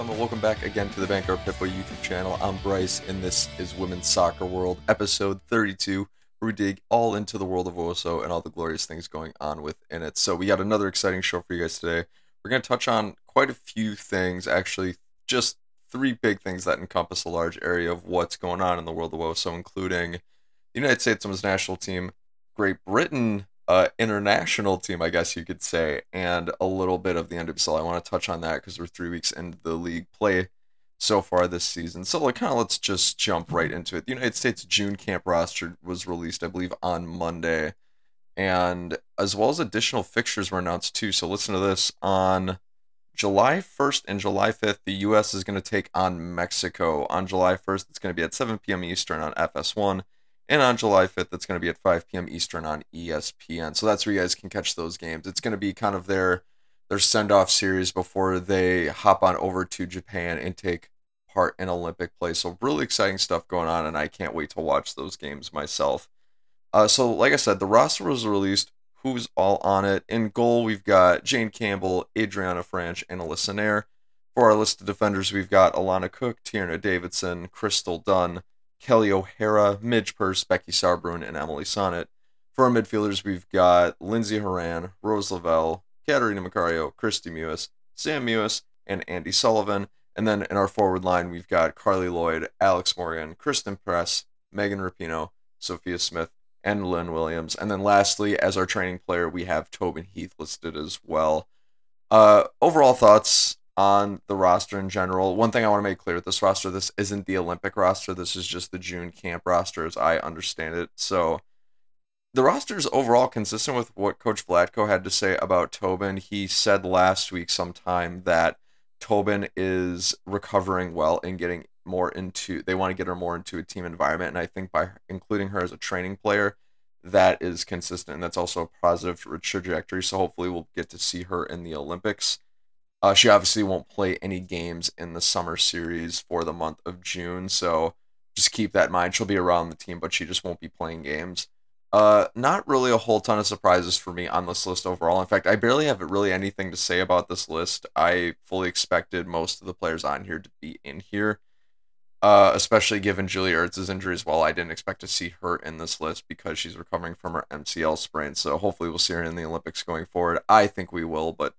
gentlemen, welcome back again to the Vanguard Pitbull YouTube channel. I'm Bryce, and this is Women's Soccer World, episode 32, where we dig all into the world of WOSO and all the glorious things going on within it. So, we got another exciting show for you guys today. We're going to touch on quite a few things, actually, just three big things that encompass a large area of what's going on in the world of WOSO, including the United States Women's National Team, Great Britain uh, international team, I guess you could say, and a little bit of the NWSL. I want to touch on that because we're three weeks into the league play so far this season. So, like, kind of let's just jump right into it. The United States June camp roster was released, I believe, on Monday, and as well as additional fixtures were announced too. So, listen to this on. July 1st and July 5th, the U.S. is going to take on Mexico. On July 1st, it's going to be at 7 p.m. Eastern on FS1. And on July 5th, it's going to be at 5 p.m. Eastern on ESPN. So that's where you guys can catch those games. It's going to be kind of their their send off series before they hop on over to Japan and take part in Olympic play. So really exciting stuff going on, and I can't wait to watch those games myself. Uh, so like I said, the roster was released. Who's all on it? In goal, we've got Jane Campbell, Adriana Franch, and Alyssa Naeher. For our list of defenders, we've got Alana Cook, Tierna Davidson, Crystal Dunn, Kelly O'Hara, Midge Purce, Becky Sauerbrunn, and Emily Sonnett. For our midfielders, we've got Lindsey Horan, Rose Lavelle, Catarina Macario, Kristie Mewis, Sam Mewis, and Andi Sullivan. And then in our forward line, we've got Carli Lloyd, Alex Morgan, Christen Press, Megan Rapinoe, Sophia Smith, and Lynn Williams. And then lastly, as our training player, we have Tobin Heath listed as well. Uh, overall thoughts on the roster in general. One thing I want to make clear with this roster, this isn't the Olympic roster. This is just the June camp roster as I understand it. So the roster is overall consistent with what Coach Vlatko had to say about Tobin. He said last week sometime that Tobin is recovering well and getting more into they want to get her more into a team environment. And I think by including her as a training player, that is consistent and that's also a positive trajectory. So hopefully we'll get to see her in the Olympics. Uh, she obviously won't play any games in the summer series for the month of June, so just keep that in mind. She'll be around the team, but she just won't be playing games. Uh, not really a whole ton of surprises for me on this list overall. In fact, I barely have really anything to say about this list. I fully expected most of the players on here to be in here, uh, especially given Julie Ertz's injury as well. I didn't expect to see her in this list because she's recovering from her MCL sprain. So hopefully we'll see her in the Olympics going forward. I think we will, but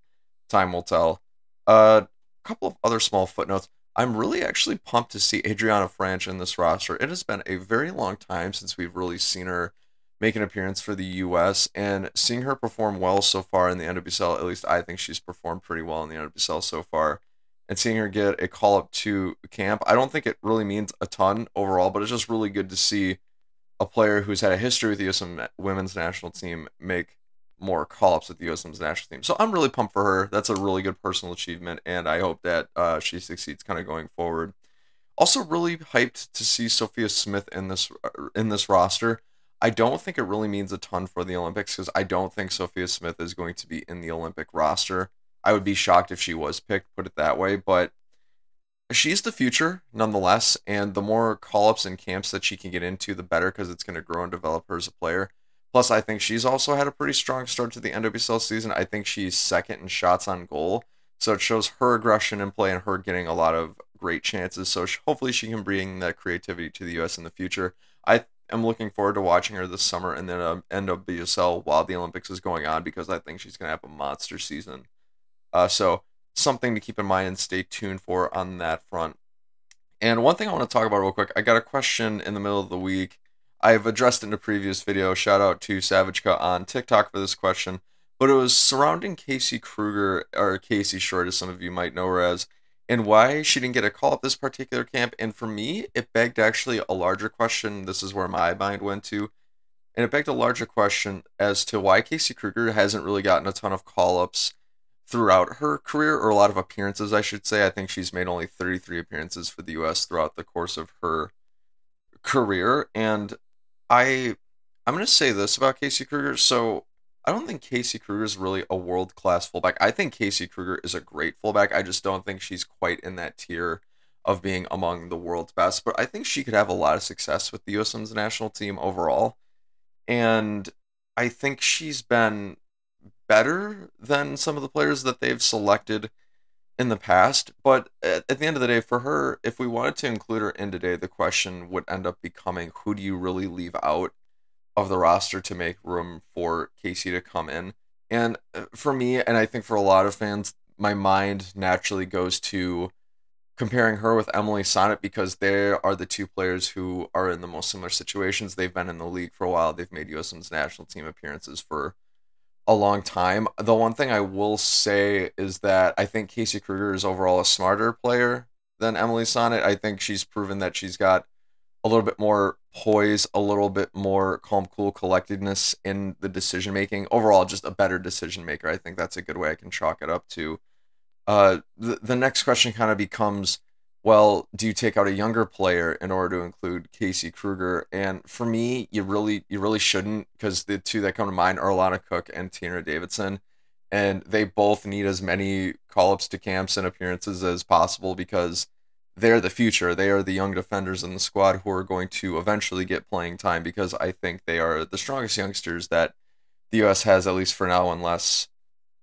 time will tell. A couple of other small footnotes. I'm really actually pumped to see Adriana Franch in this roster. It has been a very long time since we've really seen her make an appearance for the U.S. and seeing her perform well so far in the NWSL. At least I think she's performed pretty well in the NWSL so far. And seeing her get a call up to camp, I don't think it really means a ton overall, but it's just really good to see a player who's had a history with the U.S. women's national team make more call ups with the U.S. Women's national team. So I'm really pumped for her. That's a really good personal achievement, and I hope that uh, she succeeds kind of going forward. Also, really hyped to see Sophia Smith in this uh, in this roster. I don't think it really means a ton for the Olympics because I don't think Sophia Smith is going to be in the Olympic roster. I would be shocked if she was picked, put it that way, but she's the future nonetheless. And the more call ups and camps that she can get into, the better because it's going to grow and develop her as a player. Plus, I think she's also had a pretty strong start to the NWSL season. I think she's second in shots on goal. So it shows her aggression in play and her getting a lot of great chances. So hopefully she can bring that creativity to the U.S. in the future. I am looking forward to watching her this summer and then um, NWSL while the Olympics is going on because I think she's going to have a monster season. Uh, so something to keep in mind and stay tuned for on that front. And one thing I want to talk about real quick, I got a question in the middle of the week I've addressed in a previous video. Shout out to Savage Cut on TikTok for this question. But it was surrounding Casey Krueger or Casey Short, as some of you might know her as, and why she didn't get a call at this particular camp. And for me, it begged actually a larger question. This is where my mind went to. And it begged a larger question as to why Casey Krueger hasn't really gotten a ton of call ups throughout her career, or a lot of appearances, I should say. I think she's made only 33 appearances for the U.S. throughout the course of her career. And I I'm gonna say this about Casey Krueger. So I don't think Casey Krueger is really a world class fullback. I think Casey Krueger is a great fullback. I just don't think she's quite in that tier of being among the world's best. But I think she could have a lot of success with the U.S. Women's national team overall. And I think she's been better than some of the players that they've selected in the past. But at, at the end of the day, for her, if we wanted to include her in today, the question would end up becoming who do you really leave out of the roster to make room for Casey to come in? And uh, for me, and I think for a lot of fans, my mind naturally goes to comparing her with Emily Sonnett because they are the two players who are in the most similar situations. They've been in the league for a while. They've made U.S. National team appearances for a long time. The one thing I will say is that I think Casey Krueger is overall a smarter player than Emily Sonnett. I think she's proven that she's got a little bit more poise, a little bit more calm, cool collectedness in the decision making. Overall, just a better decision maker. I think that's a good way I can chalk it up to. Uh, the the next question kind of becomes, well, do you take out a younger player in order to include Casey Krueger? And for me, you really you really shouldn't because the two that come to mind are Alana Cook and Tina Davidson, and they both need as many call ups to camps and appearances as possible because they're the future. They are the young defenders in the squad who are going to eventually get playing time because I think they are the strongest youngsters that the U.S. has at least for now, unless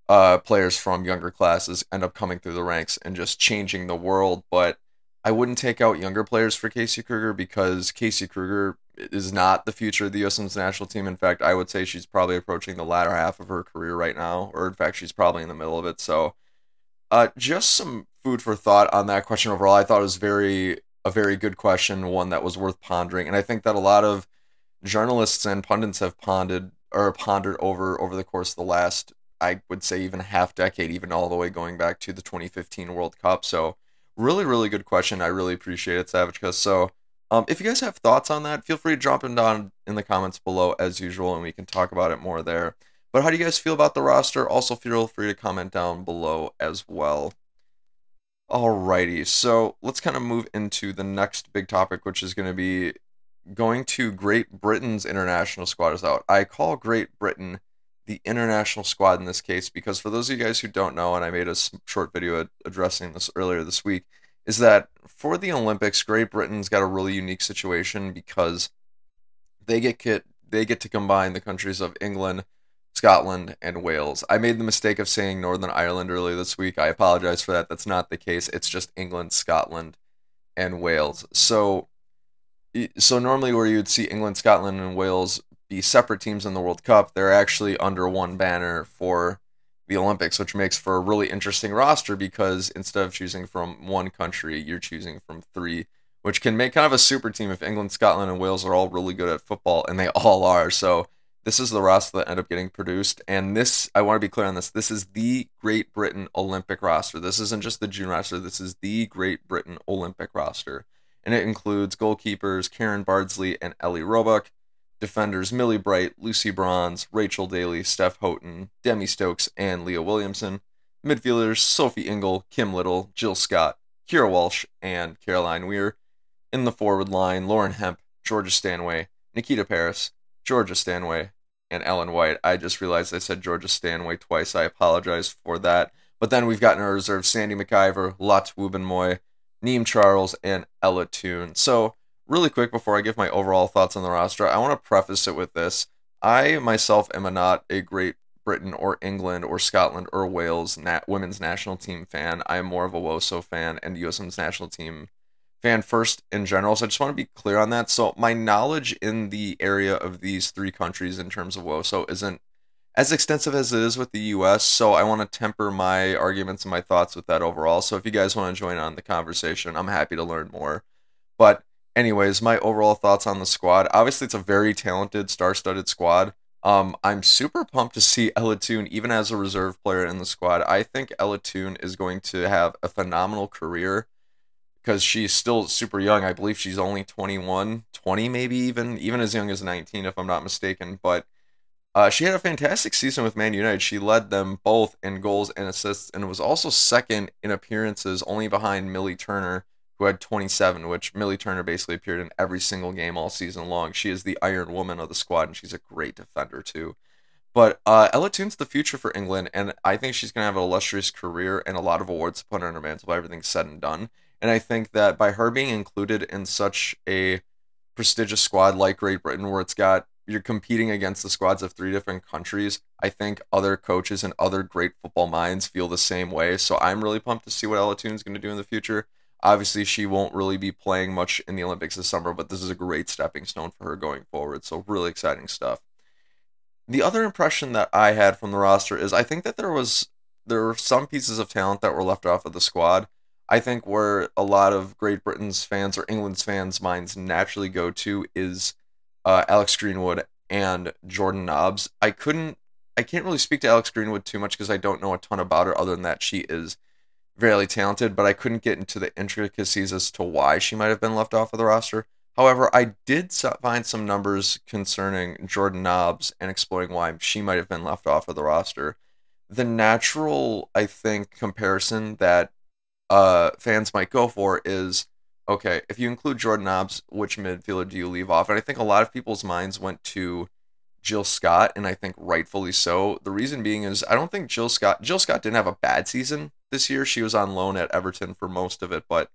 uh, players from younger classes end up coming through the ranks and just changing the world. But I wouldn't take out younger players for Casey Krueger because Casey Krueger is not the future of the U.S. Women's national team. In fact, I would say she's probably approaching the latter half of her career right now, or in fact, she's probably in the middle of it. So, uh, just some food for thought on that question overall. I thought it was very a very good question, one that was worth pondering, and I think that a lot of journalists and pundits have pondered or pondered over over the course of the last I would say even half decade, even all the way going back to the 2015 World Cup. So really, really good question. I really appreciate it, Savage. So um, if you guys have thoughts on that, feel free to drop them down in the comments below as usual, and we can talk about it more there. But how do you guys feel about the roster? Also, feel free to comment down below as well. Alrighty, so let's kind of move into the next big topic, which is going to be going to Great Britain's international squad is out. I call Great Britain the international squad in this case because for those of you guys who don't know and i made a short video addressing this earlier this week is that for the olympics great britain's got a really unique situation because they get kit, they get to combine the countries of england scotland and wales. I made the mistake of saying northern ireland earlier this week. I apologize for that. That's not the case. It's just england scotland and wales. So so normally where you'd see england scotland and wales be separate teams in the World Cup. They're actually under one banner for the Olympics, which makes for a really interesting roster because instead of choosing from one country, you're choosing from three, which can make kind of a super team if England, Scotland, and Wales are all really good at football, and they all are. So this is the roster that end up getting produced. And this, I want to be clear on this, this is the Great Britain Olympic roster. This isn't just the June roster, this is the Great Britain Olympic roster. And it includes goalkeepers Karen Bardsley and Ellie Roebuck, defenders Millie Bright, Lucy Bronze, Rachel Daly, Steph Houghton, Demi Stokes, and Leah Williamson. Midfielders Sophie Ingle, Kim Little, Jill Scott, Keira Walsh, and Caroline Weir. In the forward line, Lauren Hemp, Georgia Stanway, Nikita Parris, Georgia Stanway, and Ellen White. I just realized I said Georgia Stanway twice. I apologize for that. But then we've got in our reserve Sandy MacIver, Lotte Wubben-Moy, Niamh Charles, and Ella Toone. So really quick before I give my overall thoughts on the roster, I want to preface it with this. I myself am not a Great Britain or England or Scotland or Wales women's national team fan. I am more of a WOSO fan and U.S. women's national team fan first in general. So I just want to be clear on that. So my knowledge in the area of these three countries in terms of WOSO isn't as extensive as it is with the US. So I want to temper my arguments and my thoughts with that overall. So if you guys want to join on the conversation, I'm happy to learn more. But anyways, my overall thoughts on the squad. Obviously, it's a very talented, star-studded squad. Um, I'm super pumped to see Ella Toone even as a reserve player in the squad. I think Ella Toone is going to have a phenomenal career because she's still super young. I believe she's only 21, 20 maybe even, even as young as 19 if I'm not mistaken. But uh, she had a fantastic season with Man United. She led them both in goals and assists and was also second in appearances, only behind Millie Turner who had 27, which Millie Turner basically appeared in every single game all season long. She is the Iron Woman of the squad, and she's a great defender too. But uh, Ella Toone's the future for England, and I think she's going to have an illustrious career and a lot of awards to put on her mantle by everything's said and done. And I think that by her being included in such a prestigious squad like Great Britain, where it's got you're competing against the squads of three different countries. I think other coaches and other great football minds feel the same way. So I'm really pumped to see what Ella Toone's going to do in the future. Obviously, she won't really be playing much in the Olympics this summer, but this is a great stepping stone for her going forward. So really exciting stuff. The other impression that I had from the roster is I think that there was there were some pieces of talent that were left off of the squad. I think where a lot of Great Britain's fans or England's fans' minds naturally go to is uh, Alex Greenwood and Jordan Nobbs. I couldn't, I can't really speak to Alex Greenwood too much because I don't know a ton about her other than that she is very talented, but I couldn't get into the intricacies as to why she might have been left off of the roster. However, I did find some numbers concerning Jordan Nobbs and exploring why she might have been left off of the roster. The natural, I think, comparison that uh, fans might go for is okay, if you include Jordan Nobbs, which midfielder do you leave off? And I think a lot of people's minds went to Jill Scott, and I think rightfully so. The reason being is I don't think Jill Scott Jill Scott didn't have a bad season this year. She was on loan at Everton for most of it, but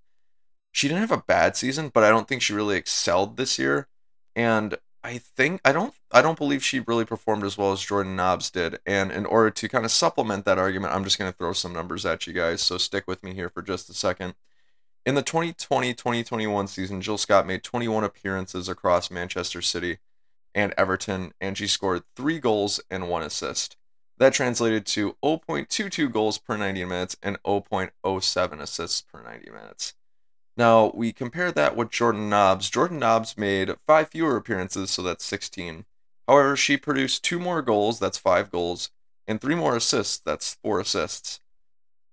she didn't have a bad season, but I don't think she really excelled this year. And I think I don't I don't believe she really performed as well as Jordan Nobbs did. And in order to kind of supplement that argument, I'm just going to throw some numbers at you guys. So stick with me here for just a second. In the 2020-2021 season, Jill Scott made 21 appearances across Manchester City and Everton, and she scored three goals and one assist. That translated to 0.22 goals per 90 minutes and 0.07 assists per 90 minutes. Now, we compare that with Jordan Nobbs. Jordan Nobbs made five fewer appearances, so that's 16. However, she produced two more goals, that's five goals, and three more assists, that's four assists.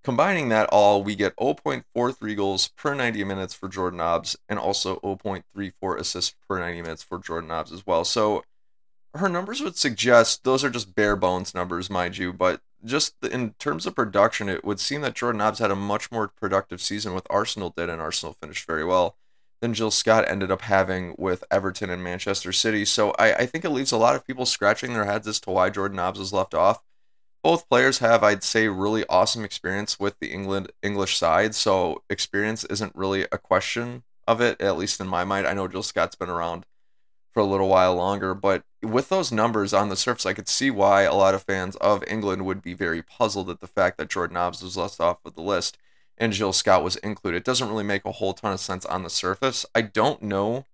Combining that all, we get 0.43 goals per 90 minutes for Jordan Nobbs and also 0.34 assists per 90 minutes for Jordan Nobbs as well. So her numbers would suggest those are just bare bones numbers, mind you, but just in terms of production, it would seem that Jordan Nobbs had a much more productive season with Arsenal did, and Arsenal finished very well than Jill Scott ended up having with Everton and Manchester City. So I, I think it leaves a lot of people scratching their heads as to why Jordan Nobbs was left off. Both players have, I'd say, really awesome experience with the England English side, so experience isn't really a question of it, at least in my mind. I know Jill Scott's been around for a little while longer. But with those numbers on the surface, I could see why a lot of fans of England would be very puzzled at the fact that Jordan Nobbs was left off of the list and Jill Scott was included. It doesn't really make a whole ton of sense on the surface. I don't know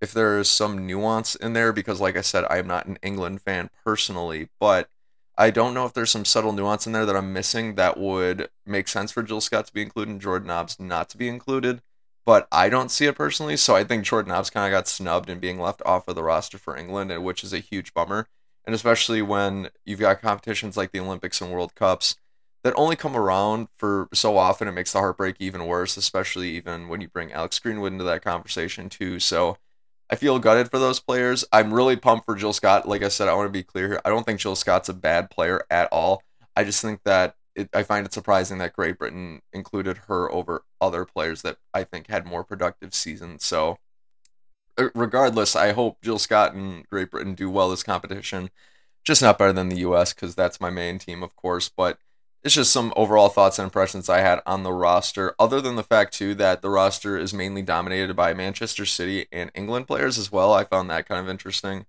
if there is some nuance in there because, like I said, I am not an England fan personally, but I don't know if there's some subtle nuance in there that I'm missing that would make sense for Jill Scott to be included and Jordan Nobbs not to be included but I don't see it personally. So I think Jordan Nobbs kind of got snubbed and being left off of the roster for England, which is a huge bummer. And especially when you've got competitions like the Olympics and World Cups that only come around for so often, it makes the heartbreak even worse, especially even when you bring Alex Greenwood into that conversation too. So I feel gutted for those players. I'm really pumped for Jill Scott. Like I said, I want to be clear here. I don't think Jill Scott's a bad player at all. I just think that it, I find it surprising that Great Britain included her over other players that I think had more productive seasons. So, uh, regardless, I hope Jill Scott and Great Britain do well this competition. Just not better than the U.S. because that's my main team, of course. But it's just some overall thoughts and impressions I had on the roster. Other than the fact too that the roster is mainly dominated by Manchester City and England players as well. I found that kind of interesting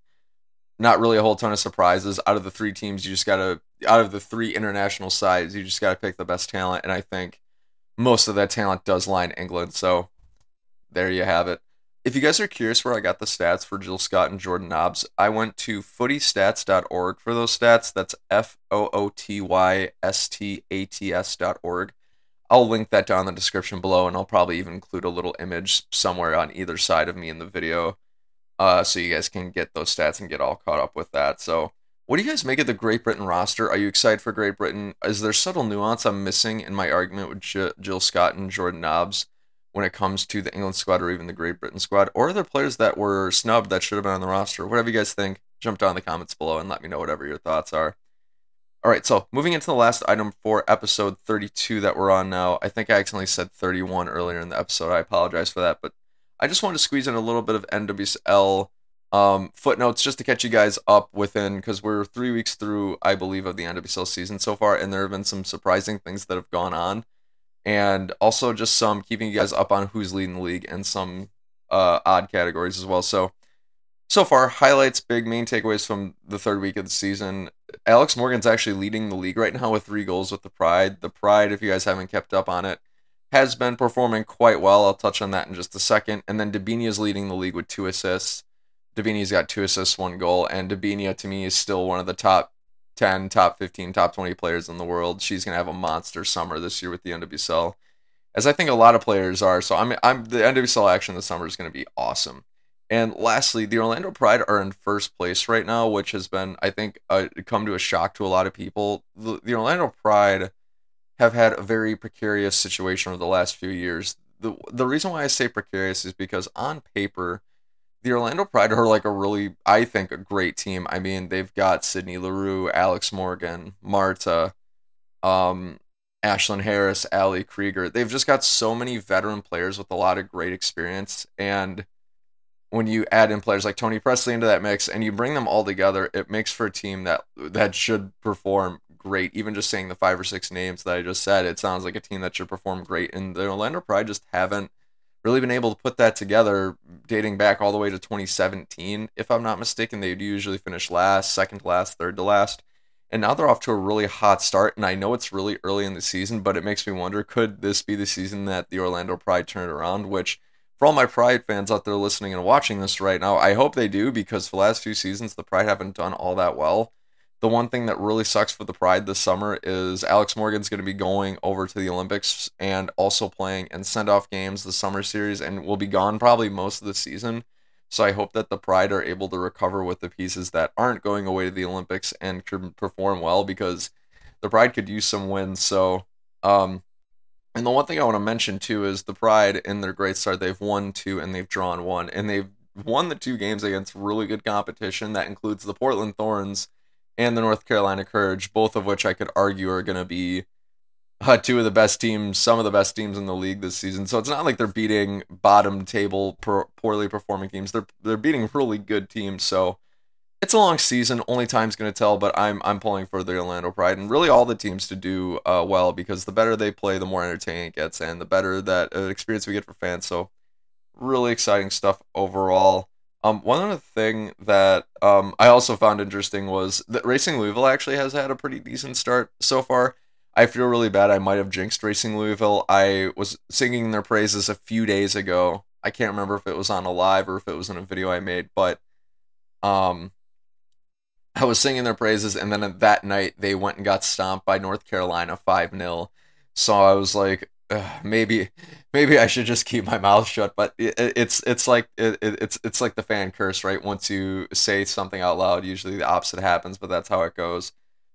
not really a whole ton of surprises out of the three teams. You just gotta out of the three international sides, you just gotta pick the best talent, and I think most of that talent does lie in England. So there you have it. If you guys are curious where I got the stats for Jill Scott and Jordan Nobbs, I went to footystats.org for those stats. That's F O O T Y S T A T S.org. I'll link that down in the description below, and I'll probably even include a little image somewhere on either side of me in the video uh, so you guys can get those stats and get all caught up with that. So, what do you guys make of the Great Britain roster? Are you excited for Great Britain? Is there subtle nuance I'm missing in my argument with J- Jill Scott and Jordan Nobbs when it comes to the England squad or even the Great Britain squad? Or are there players that were snubbed that should have been on the roster? Whatever you guys think, jump down in the comments below and let me know whatever your thoughts are. All right, so moving into the last item for episode 32 that we're on now. I think I accidentally said 31 earlier in the episode. I apologize for that, but I just wanted to squeeze in a little bit of NWSL um, footnotes just to catch you guys up within because we're three weeks through, I believe, of the NWSL season so far, and there have been some surprising things that have gone on, and also just some keeping you guys up on who's leading the league and some uh, odd categories as well. So so far, highlights, big main takeaways from the third week of the season. Alex Morgan's actually leading the league right now with three goals with the Pride. The Pride, if you guys haven't kept up on it, has been performing quite well. I'll touch on that in just a second. And then Debinha is leading the league with two assists. Debinha's got two assists, one goal, and Debinha to me is still one of the top 10, top 15, top 20 players in the world. She's going to have a monster summer this year with the NWSL, as I think a lot of players are. So I'm, I'm the NWSL action this summer is going to be awesome. And lastly, the Orlando Pride are in first place right now, which has been, I think, come to a shock to a lot of people. The, the Orlando Pride have had a very precarious situation over the last few years. The the reason why I say precarious is because on paper, the Orlando Pride are like a really, I think, a great team. I mean, they've got Sydney Leroux, Alex Morgan, Marta, um, Ashlyn Harris, Ali Krieger. They've just got so many veteran players with a lot of great experience. And when you add in players like Toni Pressley into that mix and you bring them all together, it makes for a team that that should perform great. Even just saying the five or six names that I just said, it sounds like a team that should perform great. And the Orlando Pride just haven't really been able to put that together dating back all the way to 2017. If I'm not mistaken, they'd usually finish last, second to last, third to last. And now they're off to a really hot start. And I know it's really early in the season, but it makes me wonder could this be the season that the Orlando Pride turn around? Which, for all my Pride fans out there listening and watching this right now, I hope they do because for the last few seasons, the Pride haven't done all that well. The one thing that really sucks for the Pride this summer is Alex Morgan's going to be going over to the Olympics and also playing in send off games the summer series and will be gone probably most of the season. So I hope that the Pride are able to recover with the pieces that aren't going away to the Olympics and can perform well because the Pride could use some wins. So, um, and the one thing I want to mention too is the Pride in their great start, they've won two and they've drawn one, and they've won the two games against really good competition. That includes the Portland Thorns and the North Carolina Courage, both of which I could argue are going to be uh, two of the best teams, some of the best teams in the league this season. So it's not like they're beating bottom table poorly performing teams. They're they're beating really good teams. So it's a long season. Only time's going to tell. But I'm I'm pulling for the Orlando Pride and really all the teams to do uh, well because the better they play, the more entertaining it gets, and the better that uh, experience we get for fans. So really exciting stuff overall. Um, one other thing that um, I also found interesting was that Racing Louisville actually has had a pretty decent start so far. I feel really bad. I might have jinxed Racing Louisville. I was singing their praises a few days ago. I can't remember if it was on a live or if it was in a video I made, but um, I was singing their praises, and then that night they went and got stomped by North Carolina five 0 So I was like, maybe maybe I should just keep my mouth shut. But it, it's it's like it, it's it's like the fan curse, right? Once you say something out loud, usually the opposite happens. But that's how it goes.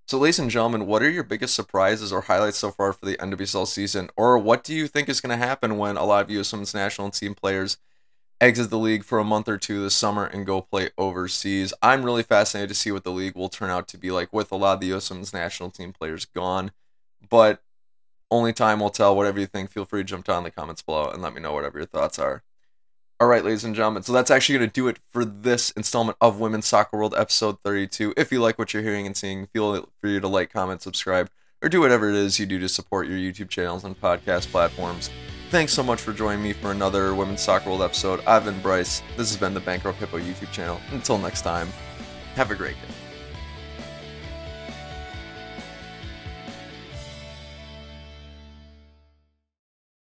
So, ladies and gentlemen, what are your biggest surprises or highlights so far for the NWSL season? Or what do you think is going to happen when a lot of U.S. Women's National Team players exit the league for a month or two this summer and go play overseas? I'm really fascinated to see what the league will turn out to be like with a lot of the U.S. Women's National Team players gone. But only time will tell. Whatever you think, feel free to jump down in the comments below and let me know whatever your thoughts are. All right, ladies and gentlemen. So that's actually going to do it for this installment of Women's Soccer World episode 32. If you like what you're hearing and seeing, feel free to like, comment, subscribe, or do whatever it is you do to support your YouTube channels and podcast platforms. Thanks so much for joining me for another Women's Soccer World episode. I've been Bryce. This has been the Bankrupt Hippo YouTube channel. Until next time, have a great day.